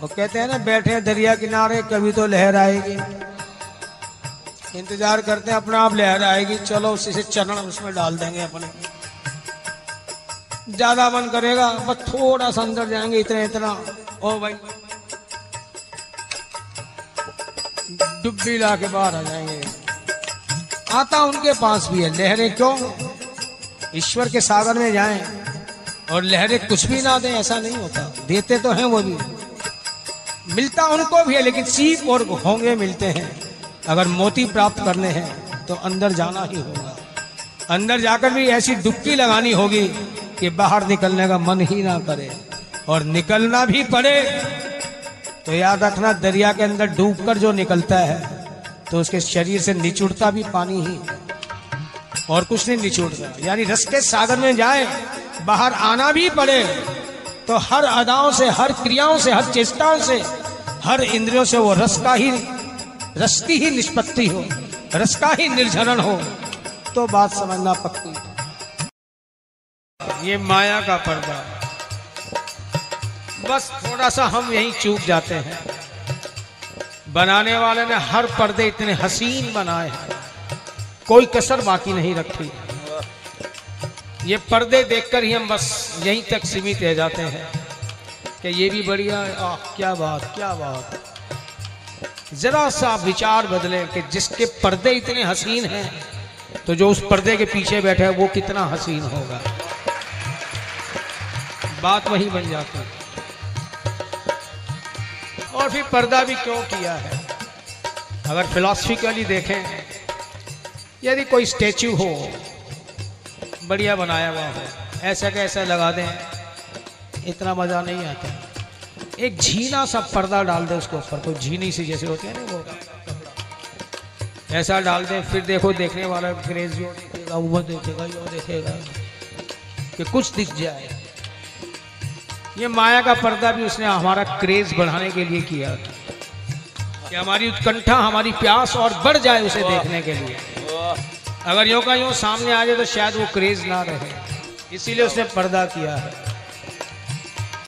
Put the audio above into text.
वो कहते हैं ना, बैठे दरिया किनारे, कभी तो लहर आएगी। इंतज़ार करते हैं, अपने आप लहर आएगी। चलो उसी से चरण उसमें डाल देंगे अपने। ज़्यादा मन करेगा, बस थोड़ा सा अंदर जाएँगे, इतना इतना। ओ भाई। डुब्बी ला के बाहर आ जाएँगे। आता उनके पास भी है। लहरें क्यों? ईश्वर के सागर में जाएँ और लहरें कुछ भी ना दें, ऐसा नहीं होता। देते तो हैं वो भी। मिलता उनको भी है, लेकिन सीप और होंगे मिलते हैं। अगर मोती प्राप्त करने हैं तो अंदर जाना ही होगा। अंदर जाकर भी ऐसी डुबकी लगानी होगी कि बाहर निकलने का मन ही ना करे। और निकलना भी पड़े तो याद रखना, दरिया के अंदर डूबकर जो निकलता है तो उसके शरीर से निचुड़ता भी पानी ही। और कुछ नहीं निचुड़ता। यानी रस के सागर में जाए, बाहर आना भी पड़े तो हर अदाओं से, हर क्रियाओं से, हर चेष्टाओं से, हर इंद्रियों से वो रस का ही, रस की ही निष्पत्ति हो, रस का ही निर्झरण हो। तो बात समझना पक्की। ये माया का पर्दा। बस थोड़ा सा हम यहीं चूक जाते हैं। बनाने वाले ने हर पर्दे इतने हसीन बनाए हैं। कोई कसर बाकी नहीं रखी। ये पर्दे देखकर ही हम बस यहीं तक सीमित रह जाते हैं। कि ये भी बढ़िया आह, क्या बात क्या बात। जरा सा विचार बदले कि जिसके पर्दे इतने हसीन हैं तो जो उस पर्दे के पीछे बैठा है, वो कितना हसीन होगा। बात वही बन जाती। है और फिर पर्दा भी क्यों किया है? अगर फिलोसफिकली देखें, यदि कोई स्टेच्यू हो बढ़िया बनाया हुआ हो। ऐसा कैसा लगा दें। इतना मज़ा नहीं आता एक झीना सा पर्दा डाल दे उसके ऊपर। कोई झीनी सी जैसे होती है ना वो। ऐसा डाल दे, फिर देखो, देखने वाला क्रेज जो देखेगा, वो देखेगा, यो देखेगा कि कुछ दिख जाए। ये माया का पर्दा भी उसने हमारा क्रेज बढ़ाने के लिए किया। कि हमारी उत्कंठा, हमारी प्यास और बढ़ जाए उसे देखने के लिए। अगर यो का यो सामने आ जाए तो शायद वो क्रेज ना रहे। इसीलिए उसने पर्दा किया है।